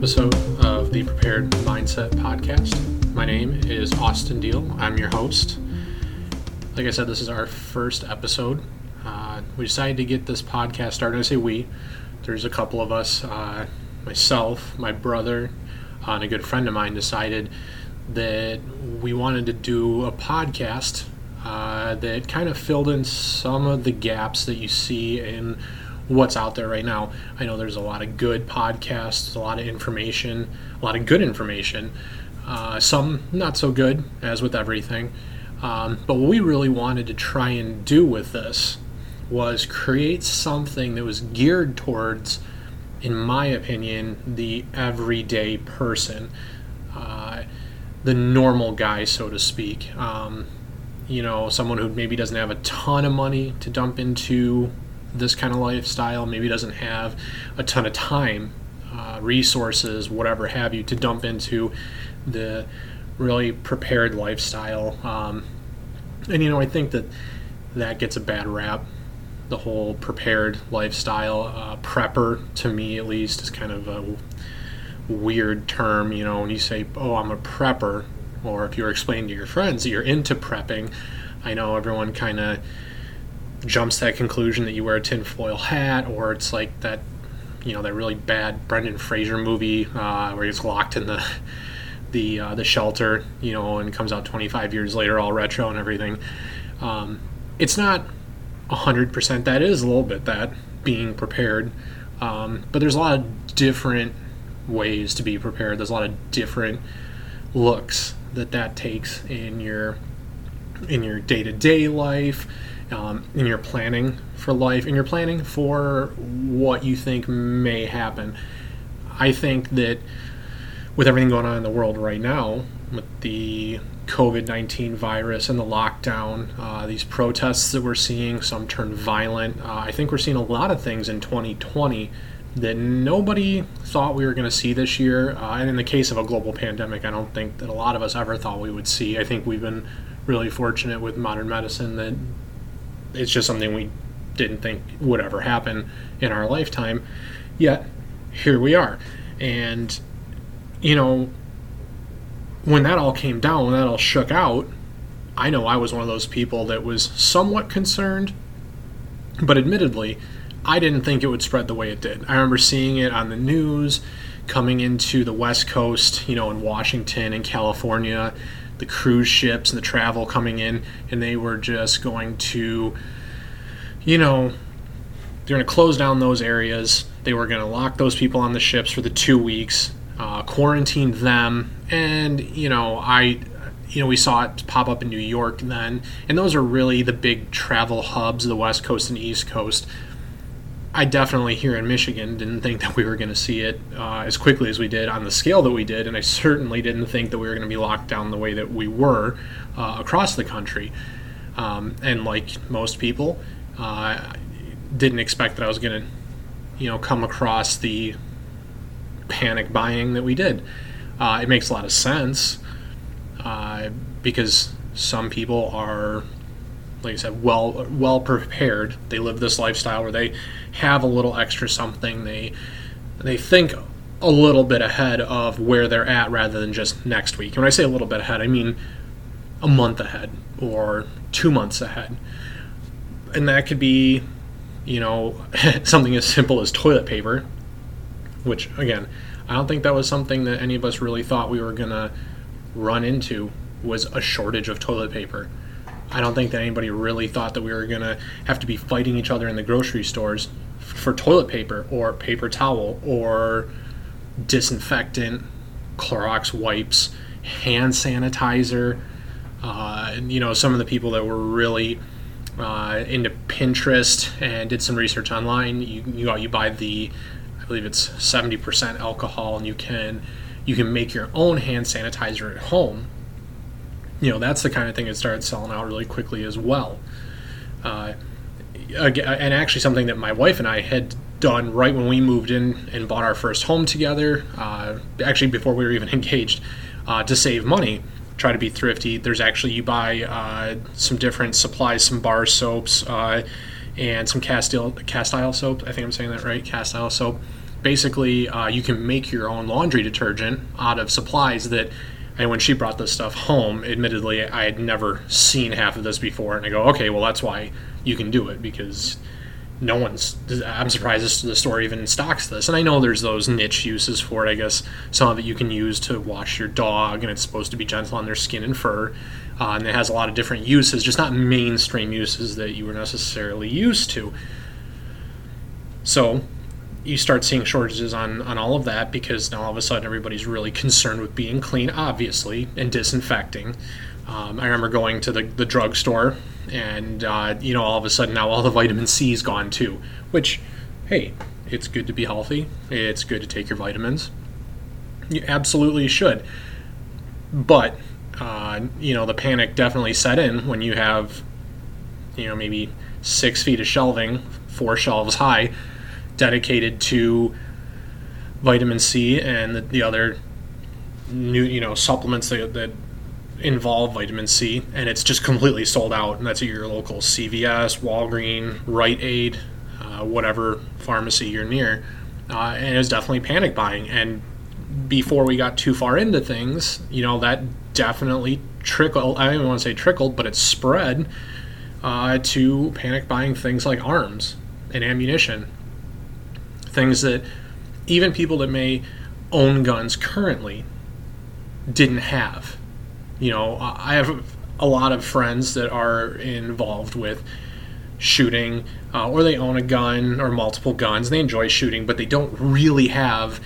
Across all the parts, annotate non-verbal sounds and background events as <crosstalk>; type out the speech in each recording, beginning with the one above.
episode of the Prepared Mindset Podcast. My name is Austin Deal. I'm your host. Like I said, this is our first episode. Uh, we decided to get this podcast started. I say we. There's a couple of us, uh, myself, my brother, uh, and a good friend of mine decided that we wanted to do a podcast uh, that kind of filled in some of the gaps that you see in what's out there right now. I know there's a lot of good podcasts, a lot of information, a lot of good information, uh, some not so good, as with everything. Um, but what we really wanted to try and do with this was create something that was geared towards, in my opinion, the everyday person, uh, the normal guy, so to speak. Um, you know, someone who maybe doesn't have a ton of money to dump into this kind of lifestyle, maybe doesn't have a ton of time, uh, resources, whatever have you, to dump into the really prepared lifestyle. Um, and, you know, I think that that gets a bad rap. The whole prepared lifestyle, uh, prepper, to me at least, is kind of a weird term. You know, when you say, oh, I'm a prepper, or if you're explaining to your friends that you're into prepping, I know everyone kind of jumps to that conclusion that you wear a tinfoil hat, or it's like that, you know, that really bad Brendan Fraser movie uh, where he's locked in the <laughs> the uh, the shelter, you know, and comes out 25 years later, all retro and everything. Um, it's not 100% that. It is a little bit that being prepared, um, but there's a lot of different ways to be prepared. There's a lot of different looks that that takes in your in your day-to-day life um, in your planning for life, in your planning for what you think may happen. I think that with everything going on in the world right now, with the COVID 19 virus and the lockdown, uh, these protests that we're seeing, some turn violent, uh, I think we're seeing a lot of things in 2020 that nobody thought we were going to see this year. Uh, and in the case of a global pandemic, I don't think that a lot of us ever thought we would see. I think we've been really fortunate with modern medicine that it's just something we didn't think would ever happen in our lifetime. Yet, here we are. And, you know, when that all came down, when that all shook out, I know I was one of those people that was somewhat concerned, but admittedly, I didn't think it would spread the way it did. I remember seeing it on the news coming into the West Coast, you know, in Washington and California, the cruise ships and the travel coming in, and they were just going to, you know, they're going to close down those areas. They were going to lock those people on the ships for the two weeks, uh, quarantine them, and you know, I, you know, we saw it pop up in New York then, and those are really the big travel hubs, the West Coast and East Coast. I definitely here in Michigan didn't think that we were going to see it uh, as quickly as we did on the scale that we did, and I certainly didn't think that we were going to be locked down the way that we were uh, across the country. Um, and like most people, uh, didn't expect that I was going to, you know, come across the panic buying that we did. Uh, it makes a lot of sense uh, because some people are like I said, well well prepared. They live this lifestyle where they have a little extra something. They they think a little bit ahead of where they're at rather than just next week. And when I say a little bit ahead, I mean a month ahead or two months ahead. And that could be, you know, <laughs> something as simple as toilet paper, which again, I don't think that was something that any of us really thought we were gonna run into was a shortage of toilet paper. I don't think that anybody really thought that we were going to have to be fighting each other in the grocery stores for toilet paper or paper towel or disinfectant, Clorox wipes, hand sanitizer. Uh, and, you know, some of the people that were really uh, into Pinterest and did some research online, you, you, you buy the, I believe it's 70% alcohol, and you can you can make your own hand sanitizer at home you know that's the kind of thing that started selling out really quickly as well. Uh, and actually, something that my wife and I had done right when we moved in and bought our first home together. Uh, actually, before we were even <laughs> engaged, uh, to save money, try to be thrifty. There's actually you buy uh, some different supplies, some bar soaps, uh, and some castile cast iron soap. I think I'm saying that right, cast iron soap. basically uh, you can make your own laundry detergent out of supplies that and when she brought this stuff home admittedly i had never seen half of this before. And i go okay well that's why you can do it because no one's i'm surprised this, the store even stocks this. And i know there's those niche uses for it i guess. Some of it you can use to wash your dog and it's supposed to be gentle on their skin and fur. Uh, and it has a lot of different uses just not mainstream uses that you were necessarily used to. So you start seeing shortages on, on all of that because now all of a sudden everybody's really concerned with being clean, obviously, and disinfecting. Um, I remember going to the, the drugstore and, uh, you know, all of a sudden now all the <laughs> vitamin C is gone too, which, hey, it's good to be healthy. It's good to take your vitamins. You absolutely should. But, uh, you know, the panic definitely set in when you have, you know, maybe six feet of shelving, four shelves high, dedicated to vitamin C and the, the other new you know supplements that, that involve vitamin C, and it's just completely sold out. And that's at your local CVS, Walgreen, Rite Aid, uh, whatever pharmacy you're near. Uh, and it was definitely panic buying. And before we got too far into things, you know, that definitely trickled. I don't even want to say trickled, but it spread uh, to panic buying things like arms and ammunition things that even people that may own guns currently didn't have. You know, I have a lot of friends that are involved with shooting, uh, or they own a gun or multiple guns. They enjoy shooting, but they don't really have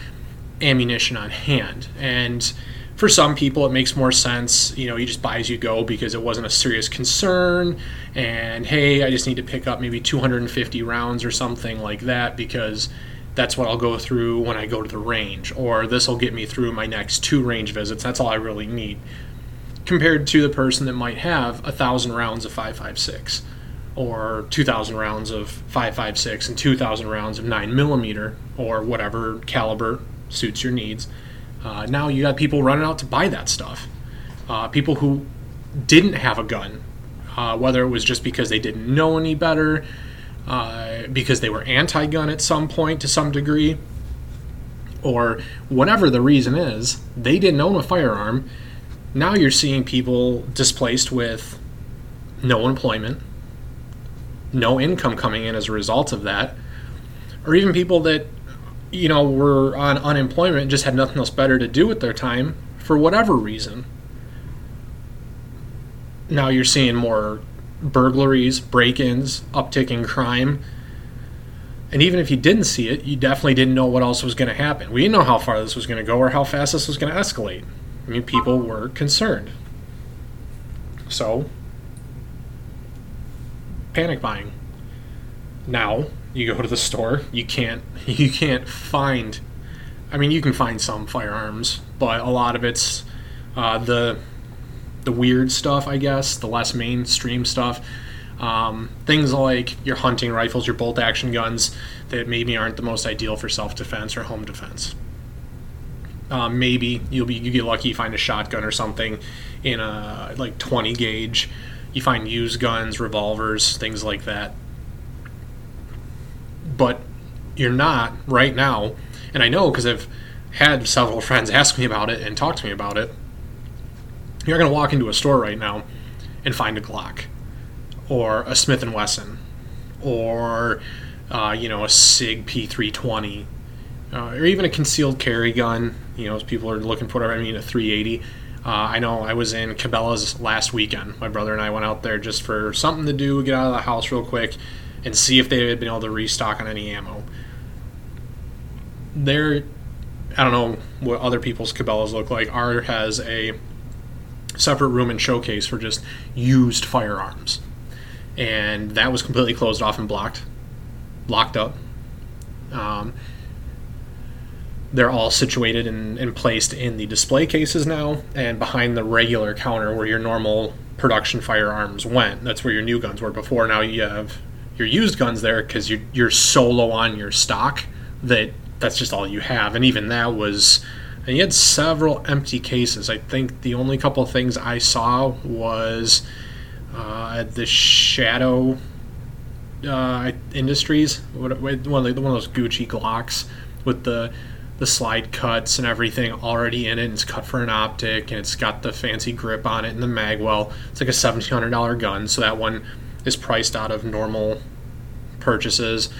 ammunition on hand. And for some people, it makes more sense. You know, you just buy as you go because it wasn't a serious concern. And hey, I just need to pick up maybe 250 rounds or something like that because that's what I'll go through when I go to the range, or this will get me through my next two range visits. That's all I really need. Compared to the person that might have a thousand rounds of 5.56, or 2,000 rounds of 5.56, and 2,000 rounds of 9 millimeter, or whatever caliber suits your needs. Uh, now you got people running out to buy that stuff. Uh, people who didn't have a gun, uh, whether it was just because they didn't know any better, uh, because they were anti gun at some point to some degree, or whatever the reason is, they didn't own a firearm. Now you're seeing people displaced with no employment, no income coming in as a result of that, or even people that, you know, were on unemployment just had nothing else better to do with their time for whatever reason. Now you're seeing more burglaries, break ins, uptick in crime. And even if you didn't see it, you definitely didn't know what else was going to happen. We didn't know how far this was going to go or how fast this was going to escalate. I mean, people were concerned. So, panic buying. Now, you go to the store, you can't <laughs> you can't find I mean, you can find some firearms, but a lot of it's uh, the the weird stuff, I guess, the less mainstream stuff. Um, things like your hunting rifles, your bolt action guns that maybe aren't the most ideal for self defense or home defense. Um, maybe you'll be you get lucky, you find a shotgun or something in a like 20 gauge. You find used guns, revolvers, things like that. But you're not right now, and I know because I've had several friends ask me about it and talk to me about it you're going to walk into a store right now and find a Glock or a Smith and Wesson or uh, you know a Sig P320 uh, or even a concealed carry gun. You know, people are looking for whatever. I mean, a 380. Uh, I know I was in Cabela's last weekend. My brother and I went out there just for something to do, get out of the house real quick, and see if they had been able to restock on any ammo. There, I don't know what other people's Cabela's look like. Our has a separate room and showcase for just used firearms. And that was completely closed off and blocked, locked up. Um, they're all situated and, and placed in the display cases now and behind the regular counter where your normal production firearms went. That's where your new guns were before. Now you have your used guns there because you're, you're so low on your stock that that's just all you have. And even that was and he had several empty cases. I think the only couple of things I saw was uh, the Shadow uh, Industries, one of, the, one of those Gucci Glocks, with the the slide cuts and everything already in it. And it's cut for an optic and it's got the fancy grip on it and the magwell. It's like a seventeen hundred dollar gun, so that one is priced out of normal purchases.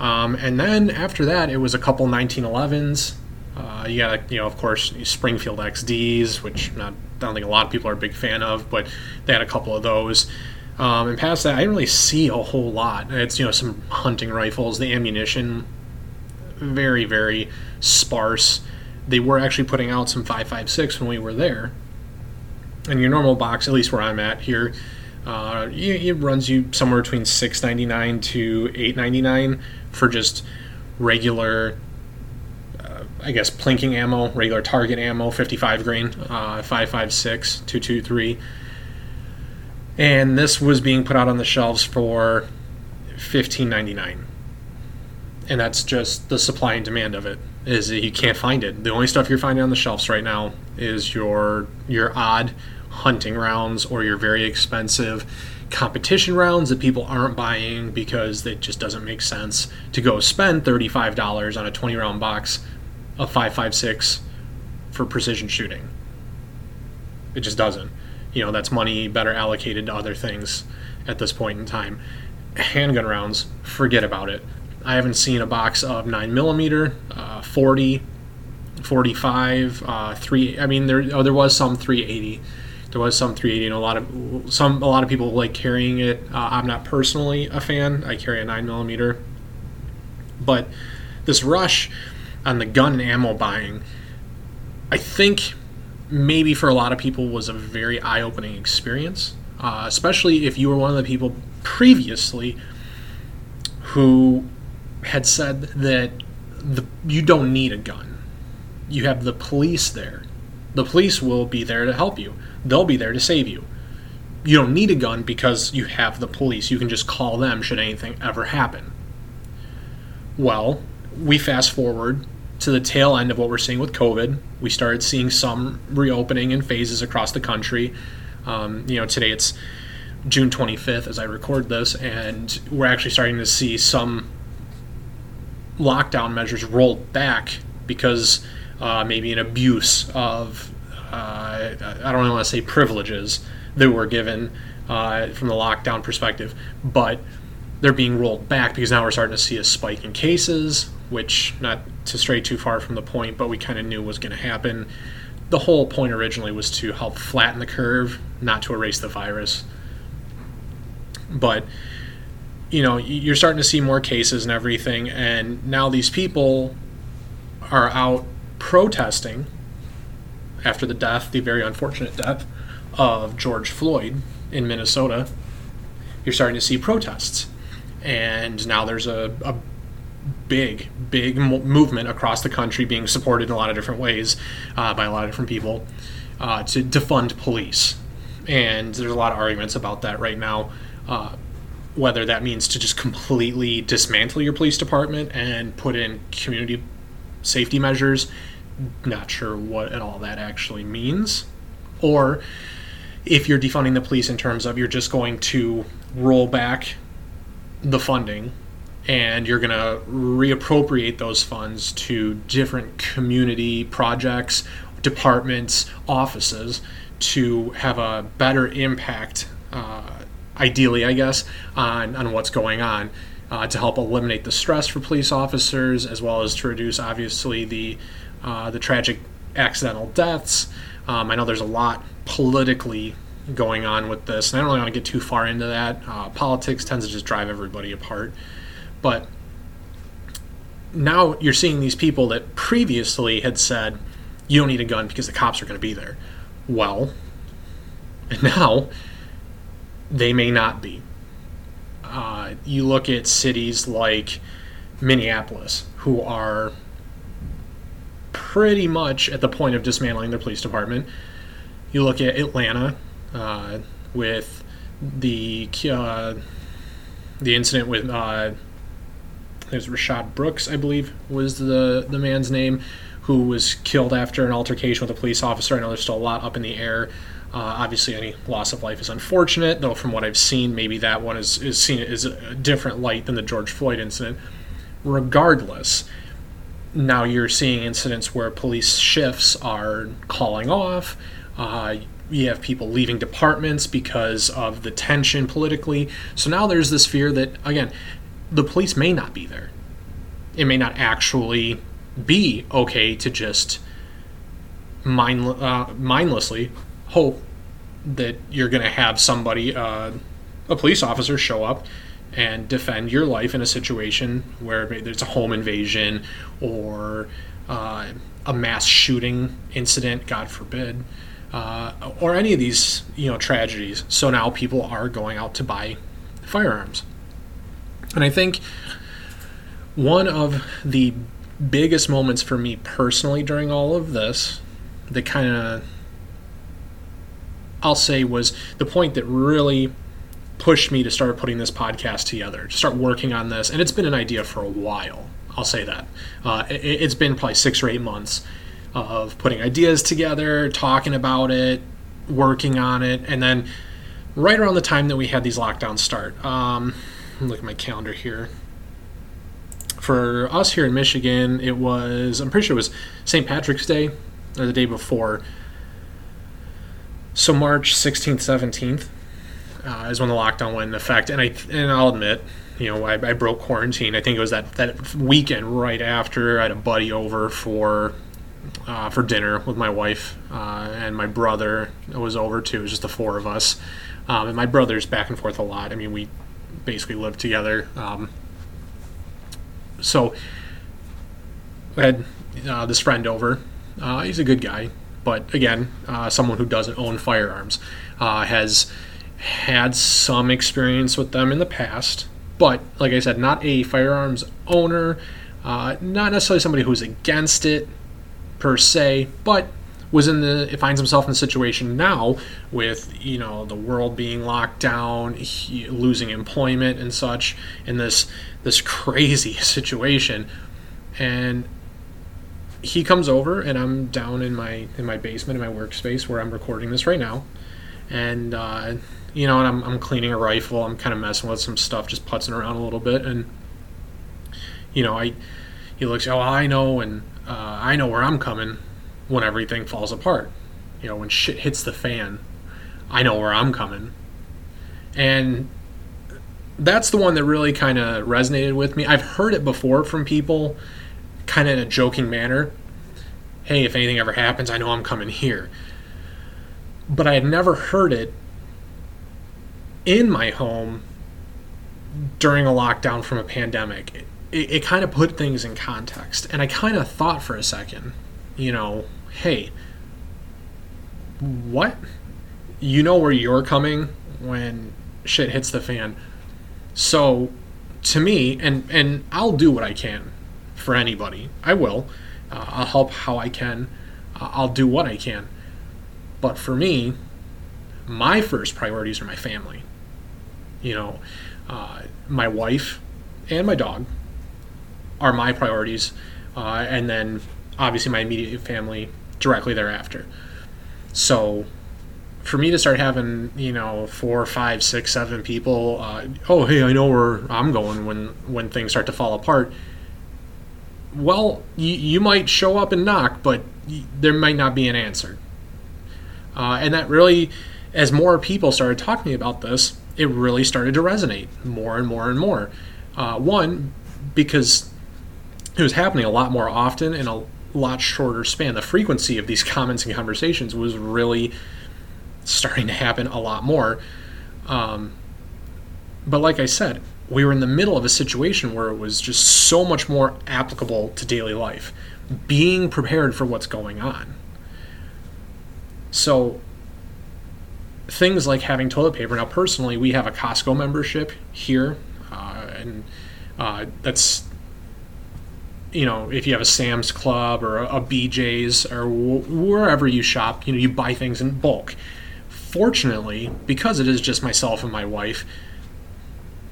Um, and then after that, it was a couple 1911s. Uh, you got, you know, of course, Springfield XDs, which not, I don't think a lot of people are a big fan of, but they had a couple of those. Um, and past that, I didn't really see a whole lot. It's, you know, some hunting rifles, the ammunition, very, very sparse. They were actually putting out some 5.56 when we were there. And your normal box, at least where I'm at here, uh, it runs you somewhere between 6.99 to 8.99 for just regular uh, I guess plinking ammo, regular target ammo, 55 grain, uh, 556, 223. And this was being put out on the shelves for 15.99. And that's just the supply and demand of it. Is that you can't find it. The only stuff you're finding on the shelves right now is your your odd hunting rounds or your very expensive competition rounds that people aren't buying because it just doesn't make sense to go spend $35 on a 20 round box of 5.56 for precision shooting. It just doesn't. You know, that's money better allocated to other things at this point in time. Handgun rounds, forget about it. I haven't seen a box of 9mm, uh, 40, 45, uh, 3. I mean, there, oh, there was some 380 there was some 380 and a lot of some a lot of people like carrying it. Uh, i'm not personally a fan. I carry a 9 millimeter. But this rush on the gun and ammo buying i think maybe for a lot of people was a very eye-opening experience uh, especially if you were one of the people previously who had said that the, you don't need a gun. You have the police there. The police will be there to help you they'll be there to save you. You don't need a gun because you have the police. You can just call them should anything ever happen. Well, we fast forward to the tail end of what we're seeing with COVID. We started seeing some reopening in phases across the country. Um, you know, today it's June 25th as I record this, and we're actually starting to see some lockdown measures rolled back because uh, maybe an abuse of I don't want to say privileges that were given uh, from the lockdown perspective, but they're being rolled back because now we're starting to see a spike in cases, which not to stray too far from the point, but we kind of knew was going to happen. The whole point originally was to help flatten the curve, not to erase the virus. But you know, you're starting to see more cases and everything, and now these people are out protesting after the death, the very unfortunate death of George Floyd in Minnesota, you're starting to see protests. And now there's a, a big, big movement across the country being supported in a lot of different ways uh, by a lot of different people uh, to defund police. And there's a lot of arguments about that right now. Uh, whether that means to just completely dismantle your police department and put in community safety measures not sure what at all that actually means. Or if you're defunding the police in terms of you're just going to roll back the funding and you're going to reappropriate those funds to different community projects, departments, offices to have a better impact, uh, ideally, I guess, on, on what's going on. Uh, to help eliminate the stress for police officers, as well as to reduce, obviously, the uh, the tragic accidental deaths. Um, I know there's a lot politically going on with this, and I don't really want to get too far into that. Uh, politics tends to just drive everybody apart. But now you're seeing these people that previously had said, you don't need a gun because the cops are going to be there. Well, now they may not be. Uh, you look at cities like Minneapolis, who are pretty much at the point of dismantling their police department. You look at Atlanta uh, with the uh, the incident with uh, there's Rayshard Brooks, I believe, was the the man's name, who was killed after an altercation with a police officer. I know there's still a lot up in the air. Uh, obviously, any loss of life is unfortunate, though. From what I've seen, maybe that one is is seen as a different light than the George Floyd incident. Regardless, now you're seeing incidents where police shifts are calling off. Uh, you have people leaving departments because of the tension politically. So now there's this fear that, again, the police may not be there. It may not actually be okay to just mind, uh, mindlessly hope that you're going to have somebody, uh, a police officer, show up and defend your life in a situation where there's a home invasion or uh, a mass shooting incident, God forbid, uh, or any of these you know tragedies. So now people are going out to buy firearms, and I think one of the biggest moments for me personally during all of this that kind of I'll say was the point that really pushed me to start putting this podcast together, to start working on this. And it's been an idea for a while. I'll say that. Uh, it, has been probably six or eight months of putting ideas together, talking about it, working on it. And then right around the time that we had these lockdowns start, um, look at my calendar here. For us here in Michigan, it was, I'm pretty sure it was St. Patrick's Day or the day before. So March 16th, 17th uh, is when the lockdown went in effect. And I and I'll admit, you know, I, I, broke quarantine. I think it was that that weekend right after I had a buddy over for uh, for dinner with my wife uh, and my brother was over too. It was just the four of us, um, and my brother's back and forth a lot. I mean, we basically lived together. Um, so I had uh, this friend over. Uh, he's a good guy, but again, uh, someone who doesn't own firearms has had some experience with them in the past, but like I said, not a firearms owner, uh, not necessarily somebody who's against it per se, but was in the finds himself in a situation now with you know the world being locked down, he, losing employment and such, in this this <laughs> crazy situation, and he comes over and I'm down in my in my basement in my workspace where I'm recording this right now, and uh, you know, and I'm, I'm cleaning a rifle. I'm kind of messing with some stuff, just putzing around a little bit, and you know, I he looks, oh, I know, and uh, I know where I'm coming when everything falls apart. You know, when shit hits the fan, I know where I'm coming, and that's the one that really kind of resonated with me. I've heard it before from people, kind of in a joking manner. Hey, if anything ever happens, I know I'm coming here. But I had never heard it in my home during a lockdown from a pandemic, it, it kind of put things in context. And I kind of thought for a second, you know, hey, what? You know where you're coming when shit hits the fan. So, to me, and and I'll do what I can for anybody. I will. Uh, I'll help how I can. Uh, I'll do what I can. But for me, my first priorities are my family you know, uh, my wife and my dog are my priorities, uh, and then obviously my immediate family directly thereafter. So for me to start having you know four, five, six, seven people, uh, oh hey, I know where I'm going when when things start to fall apart. Well, you, you might show up and knock, but there might not be an answer. Uh, and that really, as more people started talking about this, it really started to resonate more and more and more. Uh, one, because it was happening a lot more often in a lot shorter span. The frequency of these <laughs> comments and conversations was really starting to happen a lot more. Um, but like I said, we were in the middle of a situation where it was just so much more applicable to daily life, being prepared for what's going on. So things like having toilet paper. Now, personally, we have a Costco membership here, uh, and uh, that's you know if you have a Sam's Club or a, a BJ's or wherever you shop, you know you buy things in bulk. Fortunately, because it is just myself and my wife,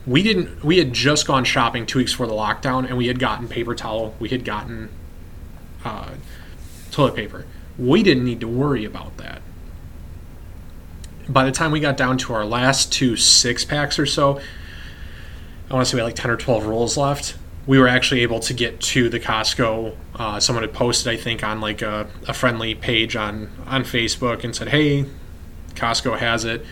we didn't. We had just gone shopping two weeks before the lockdown, and we had gotten paper towel. We had gotten uh, toilet paper. We didn't need to worry about that by the time we got down to our last two six packs or so, I want to say we had like 10 or 12 rolls left. we were actually able to get to the Costco. Uh, someone had posted, I think, on like a, a friendly page on on Facebook and said, "Hey, Costco has it.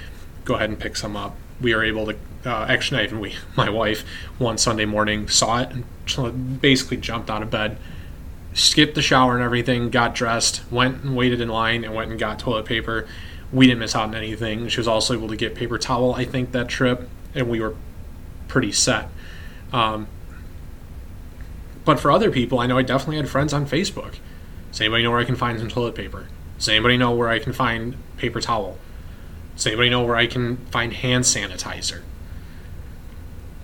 Go ahead and pick some up." We were able to. Uh, actually, not even we. <laughs> My wife one Sunday morning saw it and basically jumped out of bed, skipped the shower and everything, got dressed, went and waited in line, and went and got toilet paper. We didn't miss out on anything. She was also able to get paper towel. I think that trip, and we were pretty set. Um, but for other people, I know I definitely had friends on Facebook. Does anybody know where I can find some toilet paper? Does anybody know where I can find paper towel? Does anybody know where I can find hand sanitizer?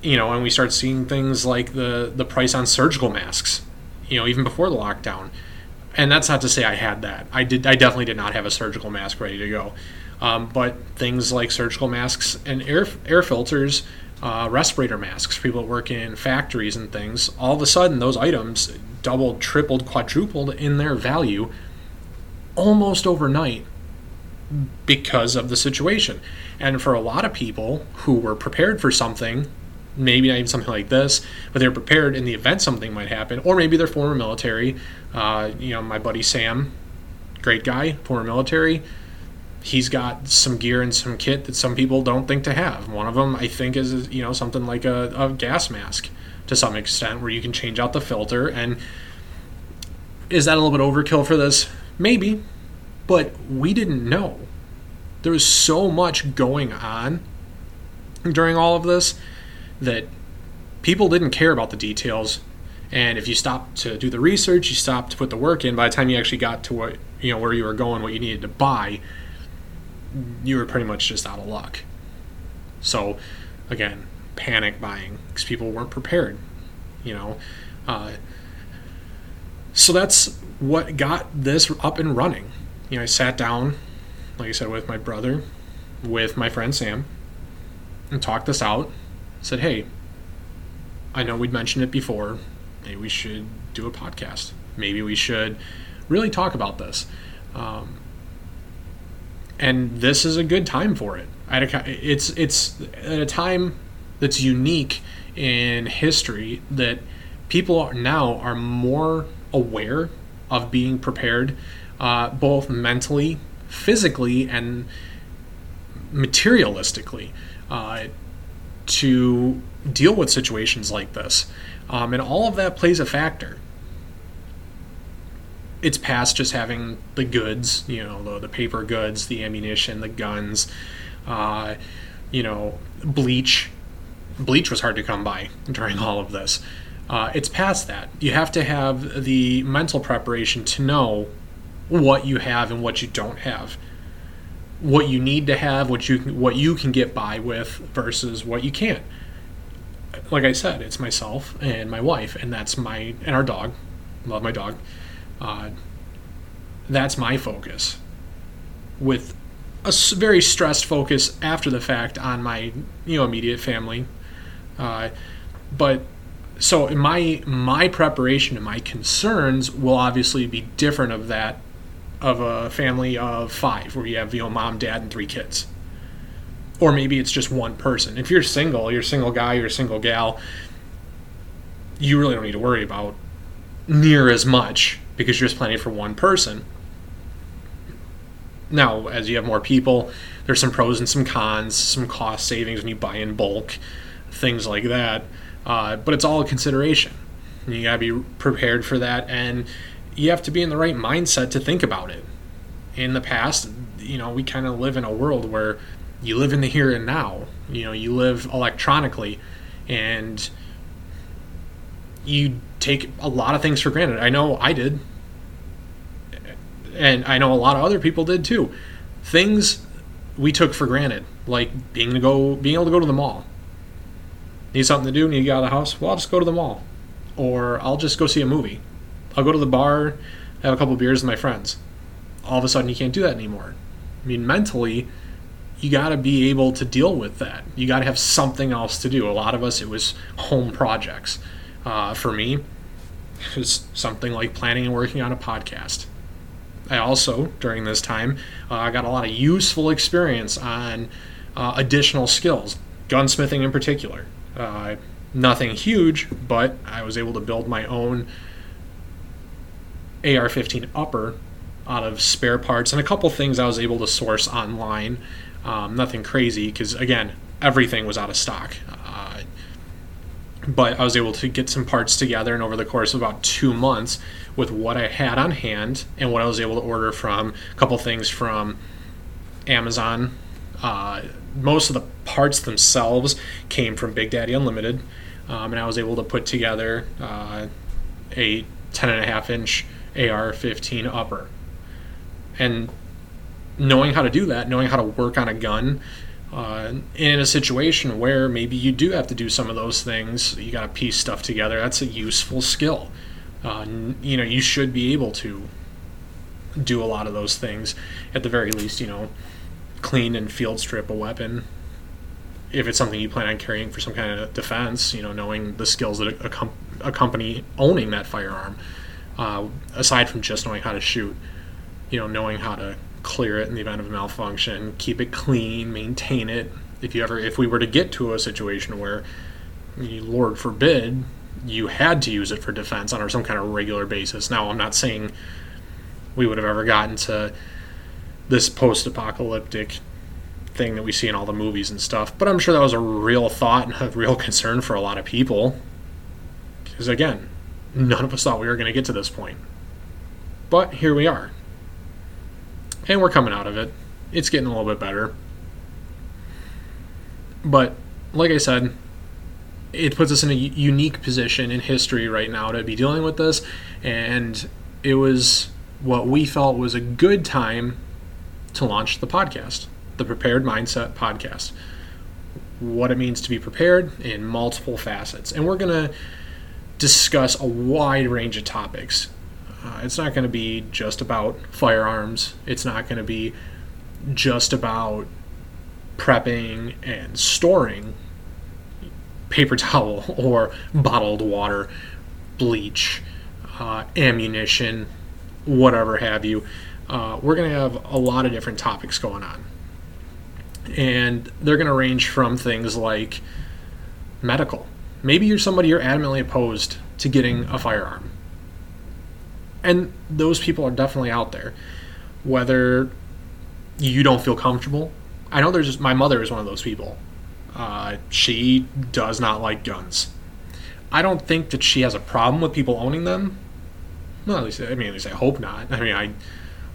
You know, and we start seeing things like the the price on surgical masks. You know, even before the lockdown. And that's not to say I had that. I did. I definitely did not have a surgical mask ready to go. Um, but things like surgical masks and air air filters uh, respirator masks, people that work in factories and things, all of a sudden those items doubled, tripled, quadrupled in their value almost overnight because of the situation. And for a lot of people who were prepared for something, maybe not even something like this, but they're prepared in the event something might happen, or maybe they're former military. Uh, you know, my buddy Sam, great guy, former military he's got some gear and some kit that some people don't think to have. One of them, I think, is you know something like a, a gas mask to some extent, where you can change out the filter. And is that a little bit overkill for this? Maybe, but we didn't know. There was so much going on during all of this that people didn't care about the details. And if you stopped to do the research, you stopped to put the work in. By the time you actually got to what you know where you were going, what you needed to buy, you were pretty much just out of luck. So, again, panic buying because people weren't prepared, you know. Uh, so that's what got this up and running. You know, I sat down, like I said, with my brother, with my friend Sam, and talked this out. Said, hey, I know we'd mentioned it before. Maybe we should do a podcast. Maybe we should really talk about this. Um, and this is a good time for it. It's it's at a time that's unique in history that people are now are more aware of being prepared, uh, both mentally, physically, and materialistically, uh, to deal with situations like this, um, and all of that plays a factor it's past just having the goods, you know, the, the paper goods, the ammunition, the guns, uh, you know, bleach. Bleach was hard to come by <laughs> during all of this. Uh, it's past that. You have to have the mental preparation to know what you have and what you don't have, what you need to have, what you can, what you can get by with versus what you can't. Like I said, it's myself and my wife, and that's my and our dog. Love my dog. Uh, that's my focus. With a very stressed focus after the fact on my you know immediate family, uh, but so my my preparation and my concerns will obviously be different of that of a family of five where you have you know mom dad and three kids or maybe it's just one person if you're single you're a single guy you're a single gal you really don't need to worry about near as much because you're just planning for one person. Now, as you have more people, there's some pros and some cons, some cost savings when you buy in bulk, things like that. Uh, but it's all a consideration. You gotta be prepared for that, and you have to be in the right mindset to think about it. In the past, you know, we kind of live in a world where you live in the here and now. You know, you live electronically, and you take a lot of things for granted. I know I did. And I know a lot of other people did too. Things we took for granted, like being to go being able to go to the mall. Need something to do, need to get out of the house? Well, I'll just go to the mall. Or I'll just go see a movie. I'll go to the bar, have a couple beers with my friends. All of a sudden you can't do that anymore. I mean mentally you got to be able to deal with that. You got to have something else to do. A lot of us, it was home projects. Uh, for me, it was something like planning and working on a podcast. I also, during this time, uh, got a lot of useful experience on uh, additional skills, gunsmithing in particular. Uh, Nothing huge, but I was able to build my own AR 15 upper out of spare parts and a couple things I was able to source online. Um, nothing crazy because, again, everything was out of stock. Uh, but I was able to get some parts together, and over the course of about two months, with what I had on hand and what I was able to order from a couple things from Amazon. Uh, most of the parts themselves came from Big Daddy Unlimited, um, and I was able to put together uh, a 10 and a half inch AR 15 upper. And knowing how to do that, knowing how to work on a gun, uh, in a situation where maybe you do have to do some of those things, you got to piece stuff together. That's a useful skill. Uh, you know, you should be able to do a lot of those things. At the very least, you know, clean and field strip a weapon. If it's something you plan on carrying for some kind of defense, you know, knowing the skills that accompany owning that firearm, uh, aside from just knowing how to shoot, you know, knowing how to clear it in the event of a malfunction, keep it clean, maintain it. If you ever, if we were to get to a situation where, Lord forbid, you had to use it for defense on some kind of regular basis. Now, I'm not saying we would have ever gotten to this post-apocalyptic thing that we see in all the movies and stuff, but I'm sure that was a real thought and a real <laughs> concern for a lot of people. Because again, none of us thought we were going to get to this point. But here we are and we're coming out of it. It's getting a little bit better. But like I said, it puts us in a unique position in history right now to be dealing with this, and it was what we felt was a good time to launch the podcast, the Prepared Mindset Podcast. What it means to be prepared in multiple facets. And we're going to discuss a wide range of topics uh, it's not going to be just about firearms. It's not going to be just about prepping and storing paper <laughs> towel or bottled water, bleach, uh, ammunition, whatever have you. Uh, we're going to have a lot of different topics going on. And they're going to range from things like medical. Maybe you're somebody you're adamantly opposed to getting a firearm and those people are definitely out there. Whether you don't feel comfortable, I know there's just my mother is one of those people. Uh, she does not like guns. I don't think that she has a problem with people owning them. Well, at least I mean, at least I hope not. I mean, I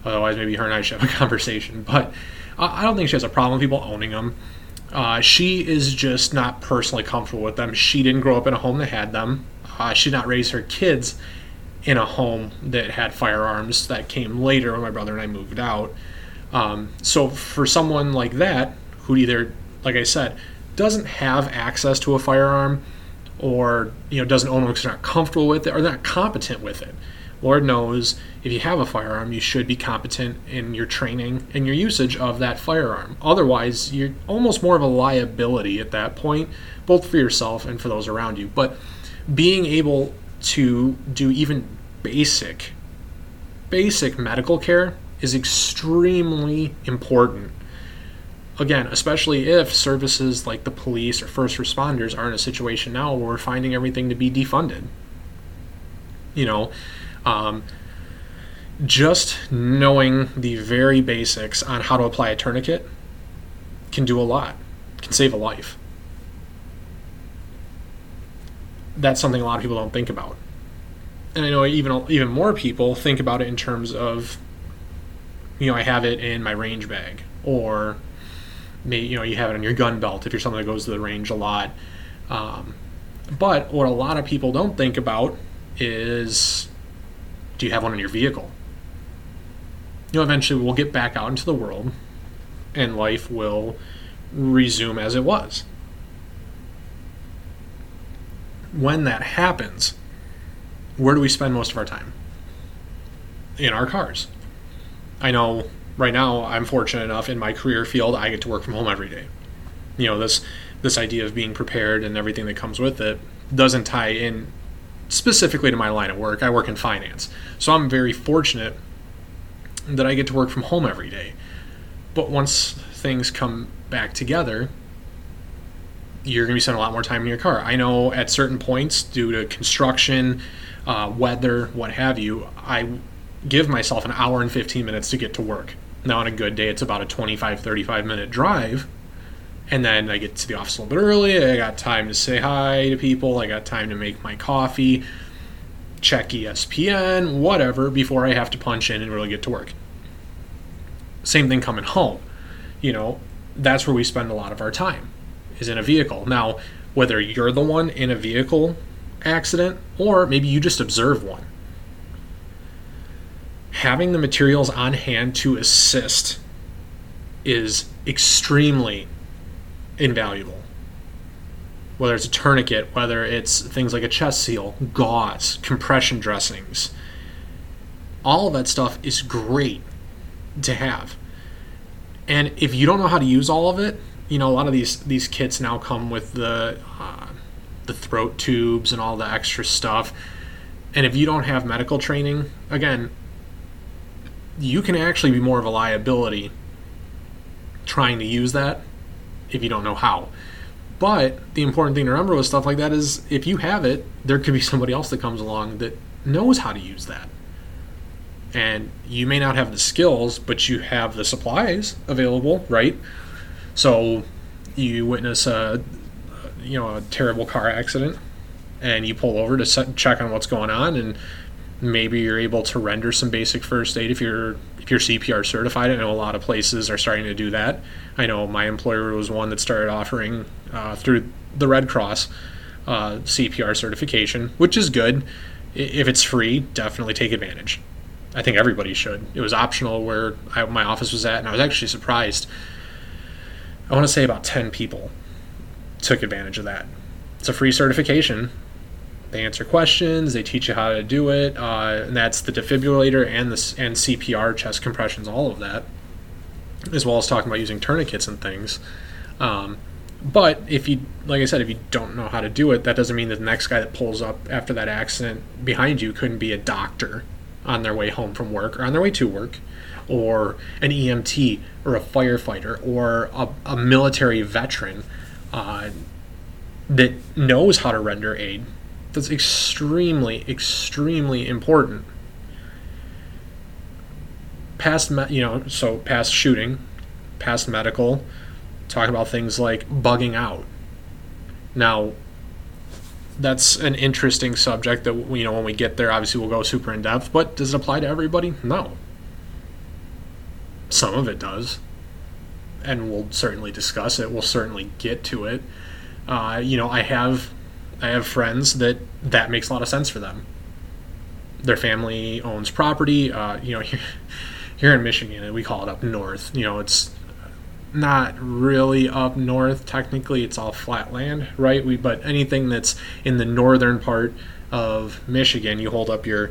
otherwise maybe her and I should have a <laughs> conversation. But I don't think she has a problem with people owning them. Uh, she is just not personally comfortable with them. She didn't grow up in a home that had them. Uh, she did not raise her kids in a home that had firearms that came later when my brother and I moved out. Um, so for someone like that, who either, like I said, doesn't have access to a firearm, or you know doesn't own one because they're not comfortable with it, or they're not competent with it. Lord knows if you have a firearm, you should be competent in your training and your usage of that firearm. Otherwise, you're almost more of a liability at that point, both for yourself and for those around you. But being able to do even basic basic medical care is extremely important. Again, especially if services like the police or first responders are in a situation now where we're finding everything to be defunded. You know, um, just knowing the very basics on how to apply a tourniquet can do a lot, can save a life. that's something a lot of people don't think about. And I know even even more people think about it in terms of, you know, I have it in my range bag, or, maybe, you know, you have it on your gun belt if you're someone that goes to the range a lot. Um, but what a lot of people don't think about is, do you have one in your vehicle? You know, eventually we'll get back out into the world, and life will resume as it was when that happens, where do we spend most of our time? In our cars. I know right now I'm fortunate enough in my career field I get to work from home every day. You know, this this idea of being prepared and everything that comes with it doesn't tie in specifically to my line of work. I work in finance. So I'm very fortunate that I get to work from home every day. But once things come back together, you're going to be spending a lot more time in your car. I know at certain points, due to construction, uh, weather, what have you, I give myself an hour and 15 minutes to get to work. Now, on a good day, it's about a 25, 35 minute drive. And then I get to the office a little bit early. I got time to say hi to people. I got time to make my coffee, check ESPN, whatever, before I have to punch in and really get to work. Same thing coming home. You know, that's where we spend a lot of our time is in a vehicle. Now, whether you're the one in a vehicle accident or maybe you just observe one, having the materials on hand to assist is extremely invaluable. Whether it's a tourniquet, whether it's things like a chest seal, gauze, compression dressings, all of that stuff is great to have. And if you don't know how to use all of it, you know a lot of these these kits now come with the uh, the throat tubes and all the extra stuff. And if you don't have medical training, again, you can actually be more of a liability trying to use that if you don't know how. But the important thing to remember with stuff like that is if you have it, there could be <laughs> somebody else that comes along that knows how to use that. And you may not have the skills, but you have the supplies available, right? So you witness a you know a terrible car accident and you pull over to check on what's going on and maybe you're able to render some basic first aid if you're if you're CPR certified. I know a lot of places are starting to do that. I know my employer was one that started offering uh, through the Red Cross uh, CPR certification, which is good. If it's free, definitely take advantage. I think everybody should. It was optional where I, my office was at, and I was actually surprised. I want to say about 10 people took advantage of that. It's a free certification. They answer questions, they teach you how to do it, uh, and that's the defibrillator and the and CPR, chest compressions, all of that, as well as talking about using tourniquets and things. Um, but if you, like I said, if you don't know how to do it, that doesn't mean that the next guy that pulls up after that accident behind you couldn't be a doctor on their way home from work or on their way to work, or an EMT or a firefighter or a, a military veteran uh, that knows how to render aid that's extremely, extremely important. Past, me- you know, so past shooting, past medical, talk about things like bugging out. Now, that's an interesting subject that you know when we get there obviously we'll go super in depth but does it apply to everybody? No. Some of it does. And we'll certainly discuss it. We'll certainly get to it. Uh, you know i have I have friends that that makes a lot of sense for them. Their family owns property. Uh, you know, here, <laughs> here in Michigan, we call it up north. You know, it's not really up north. Technically, it's all flat land, right? We but anything that's in the northern part of Michigan, you hold up your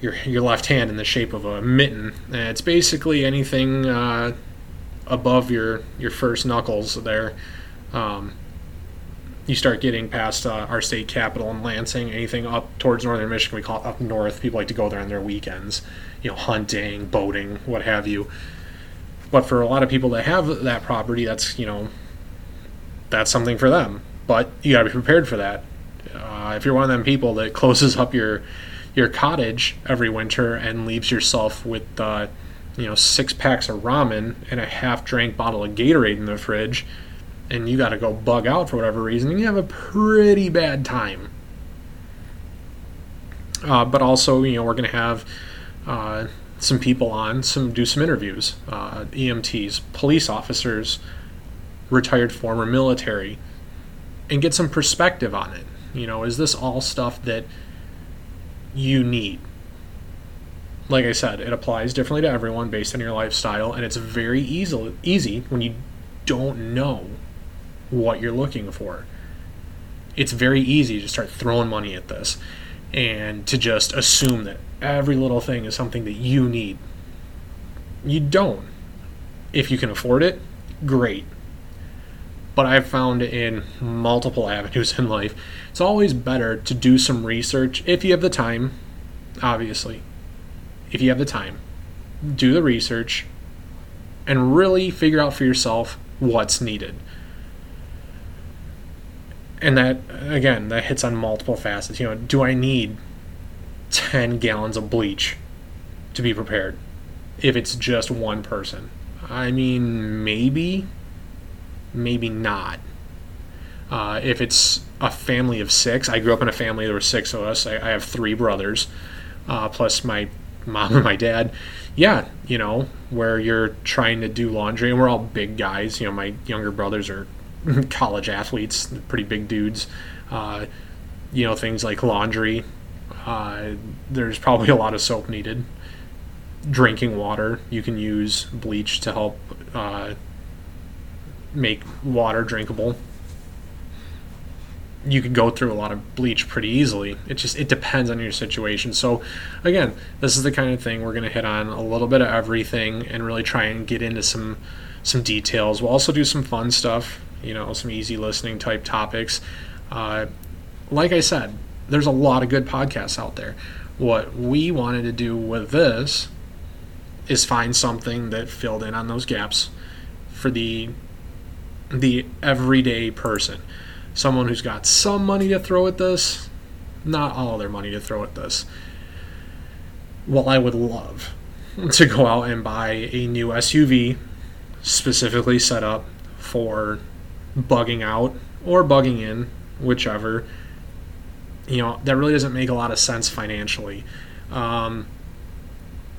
your your left hand in the shape of a mitten. And it's basically anything uh, above your your first knuckles there. Um, you start getting past uh, our state capital in Lansing, anything up towards northern Michigan, we call it up north. People like to go there on their weekends, you know, hunting, boating, what have you. But for a lot of people that have that property, that's you know, that's something for them. But you got to be prepared for that. Uh, if you're one of them people that <laughs> closes up your your cottage every winter and leaves yourself with uh, you know six packs of ramen and a half drank bottle of Gatorade in the fridge and you got to go bug out for whatever reason, and you have a pretty bad time. Uh, but also, you know, we're going to have uh, some people on, some do some interviews, uh, EMTs, police officers, retired former military, and get some perspective on it. You know, is this all stuff that you need? Like I said, it applies differently to everyone based on your lifestyle, and it's very easy easy when you don't know what you're looking for. It's very easy to start throwing money at this and to just assume that every little thing is something that you need. You don't. If you can afford it, great. But I've found in multiple <laughs> avenues in life, it's always better to do some research if you have the time, obviously. If you have the time, do the research and really figure out for yourself what's needed and that again that hits on multiple facets. You know do i need 10 gallons of bleach to be prepared if it's just one person? I mean maybe maybe not. Uh, if it's a family of six i grew up in a family there were six of us. I, I have three brothers uh, plus my mom and my dad. Yeah you know where you're trying to do laundry and we're all big guys. You know my younger brothers are <laughs> college athletes, pretty big dudes. Uh, you know, things like laundry. Uh, there's probably a lot of soap needed. Drinking water, you can use bleach to help uh, make water drinkable. You could go through a lot of bleach pretty easily. It just it depends on your situation. So, again, this is the kind of thing we're going to hit on a little bit of everything and really try and get into some some details. We'll also do some fun stuff you know, some easy listening type topics. Uh, like I said, there's a lot of good podcasts out there. What we wanted to do with this is find something that filled in on those gaps for the the everyday person. Someone who's got some money to throw at this, not all their money to throw at this. Well, I would love to go out and buy a new SUV specifically set up for bugging out or bugging in, whichever. You know, that really doesn't make a lot of sense financially. Um,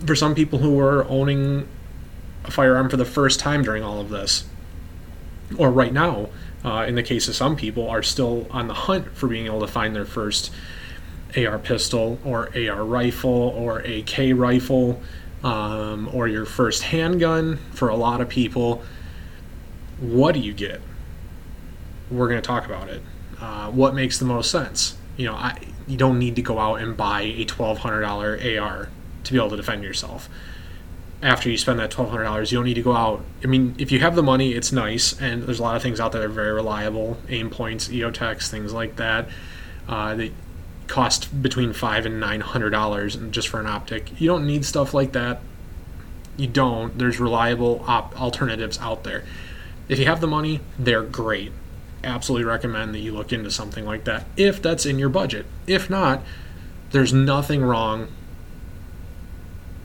for some people who are owning a firearm for the first time during all of this, or right now, uh, in the case of some people, are still on the hunt for being able to find their first AR pistol or AR rifle or AK rifle um, or your first handgun. For a lot of people, what do you get? We're going to talk about it. Uh, what makes the most sense? You know, I, you don't need to go out and buy a $1,200 AR to be able to defend yourself. After you spend that $1,200, you don't need to go out. I mean, if you have the money, it's nice, and there's a lot of things out there that are very reliable Aimpoints, EOTechs, things like that. Uh, that cost between five and nine hundred dollars just for an optic. You don't need stuff like that. You don't. There's reliable op- alternatives out there. If you have the money, they're great absolutely recommend that you look into something like that if that's in your budget. If not, there's nothing wrong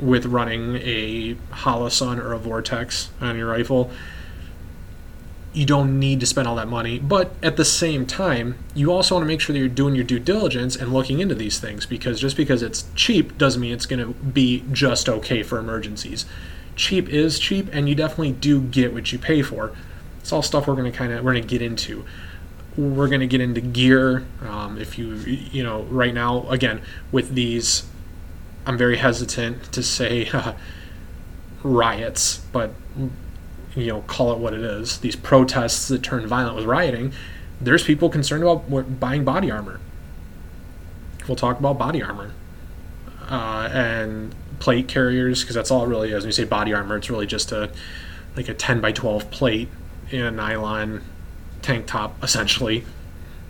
with running a Holosun or a Vortex on your rifle. You don't need to spend all that money, but at the same time, you also want to make sure that you're doing your due diligence and looking into these things because just because it's cheap doesn't mean it's going to be just okay for emergencies. Cheap is cheap, and you definitely do get what you pay for it's all stuff we're going to kind of we're going to get into. We're going to get into gear um, if you you know right now again with these i'm very hesitant to say uh, <laughs> riots but you know call it what it is. These protests that turn violent with rioting there's people concerned about buying body armor. We'll talk about body armor. Uh, and plate carriers because that's all it really is. When you say body armor it's really just a like a 10 by 12 plate in a nylon tank top, essentially,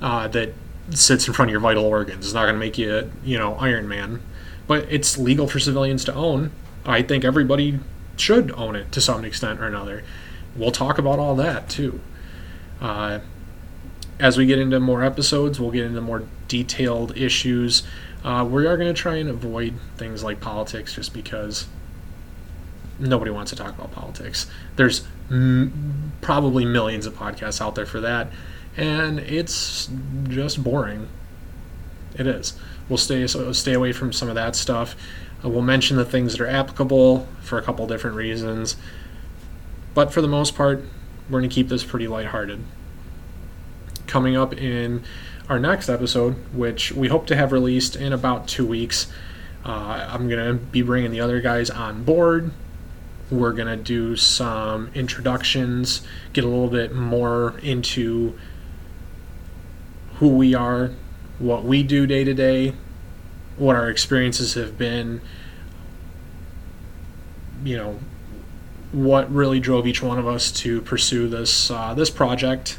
uh, that sits in front of your vital organs. It's not going to make you, you know, Iron Man, but it's legal for civilians to own. I think everybody should own it to some extent or another. We'll talk about all that too. Uh, as we get into more episodes, we'll get into more detailed issues. Uh, we are going to try and avoid things like politics just because nobody wants to talk about politics. There's m- probably millions of podcasts out there for that, and it's just boring. It is. We'll stay so stay away from some of that stuff. Uh, we'll mention the things that are applicable for a couple different reasons, but for the most part, we're going to keep this pretty lighthearted. Coming up in our next episode, which we hope to have released in about two weeks. Uh, I'm going to be bringing the other guys on board we're going to do some introductions, get a little bit more into who we are, what we do day to day, what our experiences have been, you know, what really drove each one of us to pursue this uh, this project,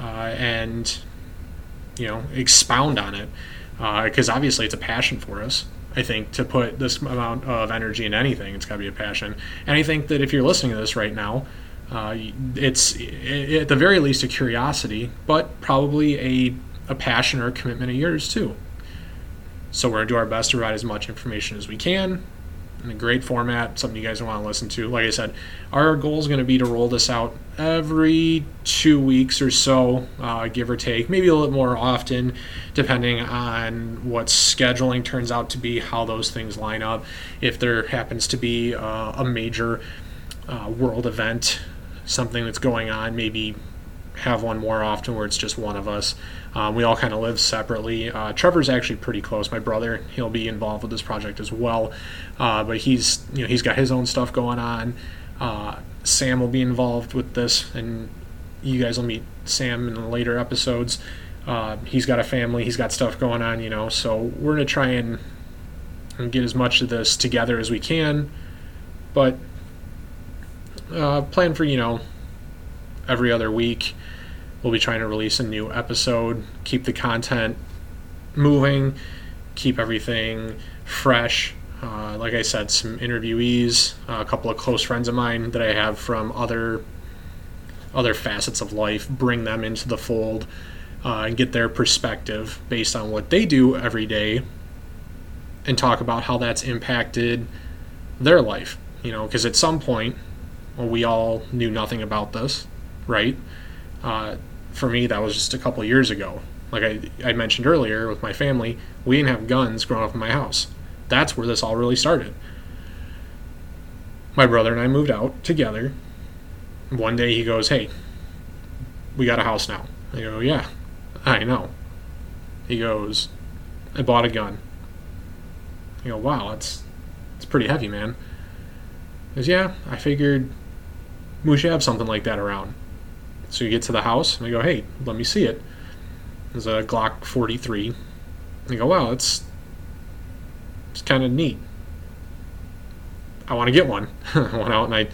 uh, and you know, expound on it because uh, obviously it's a passion for us. I think to put this amount of energy in anything, it's got to be a passion. And I think that if you're listening to this right now, Uh, it's at the very least a curiosity, but probably a, a passion or a commitment of yours too. So we're going to do our best to provide as much information as we can in a great format, something you guys want to listen to. Like I said, our goal is going to be to roll this out every two weeks or so, uh, give or take, maybe a little more often, depending on what scheduling turns out to be, how those things line up. If there happens to be uh, a major uh, world event, something that's going on, maybe have one more often where it's just one of us. Um, we all kind of live separately. Uh, Trevor's actually pretty close. My brother, he'll be involved with this project as well, uh, but he's you know he's got his own stuff going on. Uh, Sam will be involved with this, and you guys will meet Sam in later episodes. Uh, he's got a family, he's got stuff going on, you know. So we're gonna try and, and get as much of this together as we can, but uh, plan for you know every other week We'll be trying to release a new episode, keep the content moving, keep everything fresh. Uh, like I said, some interviewees, uh, a couple of close friends of mine that I have from other other facets of life, bring them into the fold uh, and get their perspective based on what they do every day, and talk about how that's impacted their life. You know, because at some point, well, we all knew nothing about this, right? Uh, for me, that was just a couple years ago. Like I, I mentioned earlier with my family, we didn't have guns growing up in my house. That's where this all really started. My brother and I moved out together. One day he goes, Hey, we got a house now. I go, Yeah, I know. He goes, I bought a gun. I go, Wow, that's, that's pretty heavy, man. Goes, Yeah, I figured we should have something like that around. So you get to the house and I go, hey, let me see it. There's a Glock 43. And I go, wow, it's it's kind of neat. I want to get one. <laughs> I went out and I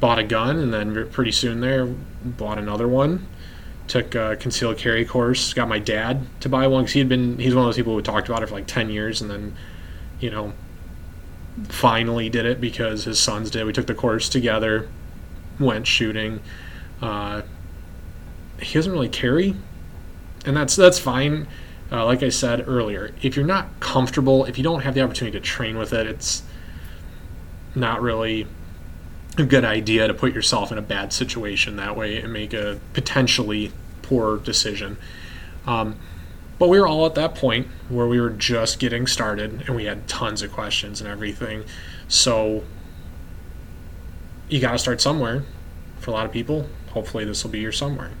bought a gun, and then pretty soon there bought another one. Took a concealed carry course. Got my dad to buy one because he had been he's one of those people who talked about it for like ten years, and then you know finally did it because his sons did. We took the course together, went shooting. Uh, he doesn't really carry, and that's that's fine. Uh, like I said earlier, if you're not comfortable, if you don't have the opportunity to train with it, it's not really a good idea to put yourself in a bad situation that way and make a potentially poor decision. Um, but we were all at that point where we were just getting started and we had tons of questions and everything. So you got to start somewhere. For a lot of people, hopefully, this will be your somewhere.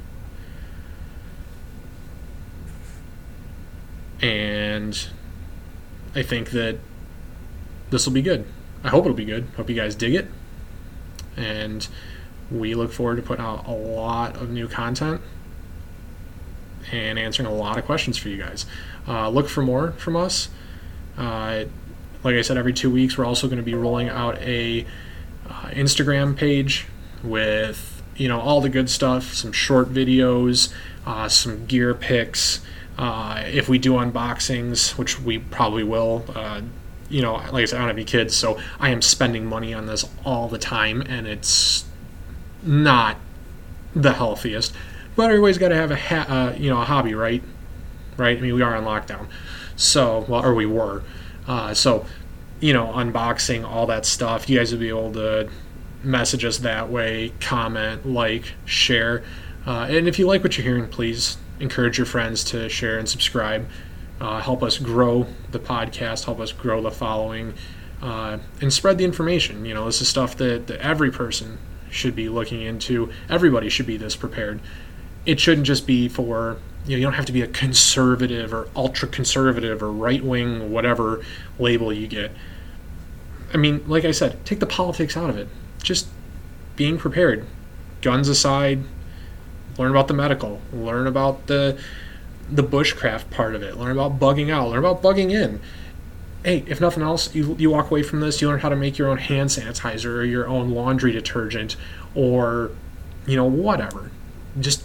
And I think that this will be good. I hope it'll be good. Hope you guys dig it, and we look forward to putting out a lot of new content and answering a lot of questions for you guys. Uh, look for more from us. Uh, like I said, every two weeks, we're also going to be rolling out a uh, Instagram page with you know all the good stuff, some short videos, uh, some gear pics. Uh, if we do unboxings, which we probably will, uh, you know, like I said, I don't have any kids, so I am spending money on this all the time, and it's not the healthiest. But everybody's got to have a ha- uh, you know a hobby, right? Right? I mean, we are on lockdown, so well, or we were. Uh, so, you know, unboxing all that stuff. You guys will be able to message us that way, comment, like, share, uh, and if you like what you're hearing, please encourage your friends to share and subscribe. Uh, help us grow the podcast, help us grow the following, uh, and spread the information. You know, this is stuff that, that every person should be looking into. Everybody should be this prepared. It shouldn't just be for, you know, you don't have to be a conservative or ultra conservative or right wing, whatever label you get. I mean, like I said, take the politics out of it. Just being prepared. Guns aside, learn about the medical, learn about the the bushcraft part of it, learn about bugging out, learn about bugging in. Hey, if nothing else, you, you walk away from this, you learn how to make your own hand sanitizer or your own laundry detergent or, you know, whatever. Just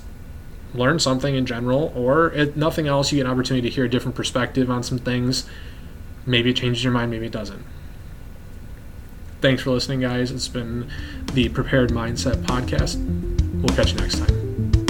learn something in general, or if nothing else, you get an opportunity to hear a different perspective on some things. Maybe it changes your mind, maybe it doesn't. thanks for listening, guys. It's been the Prepared Mindset Podcast. We'll catch you next time.